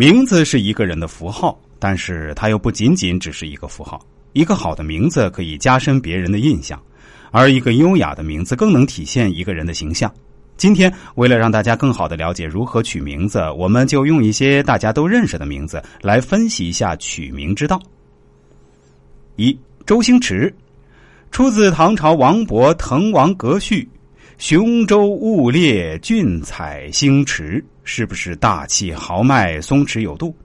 名字是一个人的符号，但是它又不仅仅只是一个符号。一个好的名字可以加深别人的印象，而一个优雅的名字更能体现一个人的形象。今天，为了让大家更好的了解如何取名字，我们就用一些大家都认识的名字来分析一下取名之道。一，周星驰，出自唐朝王勃《滕王阁序》：“雄州雾列，俊采星驰。”是不是大气豪迈、松弛有度？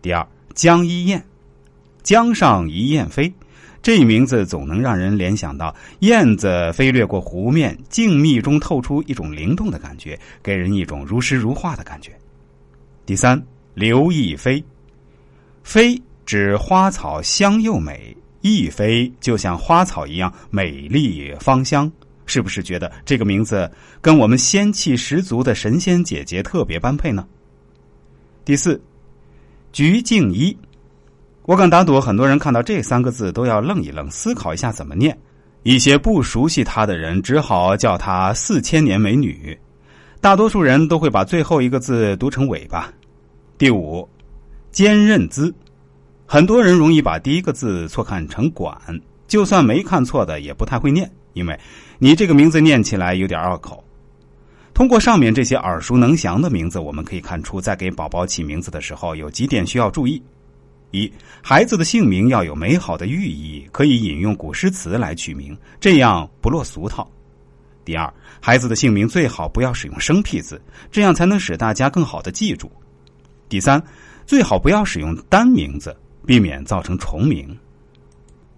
第二，江一燕，江上一燕飞。这名字总能让人联想到燕子飞掠过湖面，静谧中透出一种灵动的感觉，给人一种如诗如画的感觉。第三，刘亦菲，菲指花草香又美，亦菲就像花草一样美丽芳香，是不是觉得这个名字跟我们仙气十足的神仙姐姐特别般配呢？第四，鞠婧祎。我敢打赌，很多人看到这三个字都要愣一愣，思考一下怎么念。一些不熟悉她的人只好叫她“四千年美女”，大多数人都会把最后一个字读成“尾巴”。第五，坚韧姿，很多人容易把第一个字错看成“管”，就算没看错的也不太会念，因为你这个名字念起来有点拗口。通过上面这些耳熟能详的名字，我们可以看出，在给宝宝起名字的时候，有几点需要注意。一孩子的姓名要有美好的寓意，可以引用古诗词来取名，这样不落俗套。第二，孩子的姓名最好不要使用生僻字，这样才能使大家更好的记住。第三，最好不要使用单名字，避免造成重名。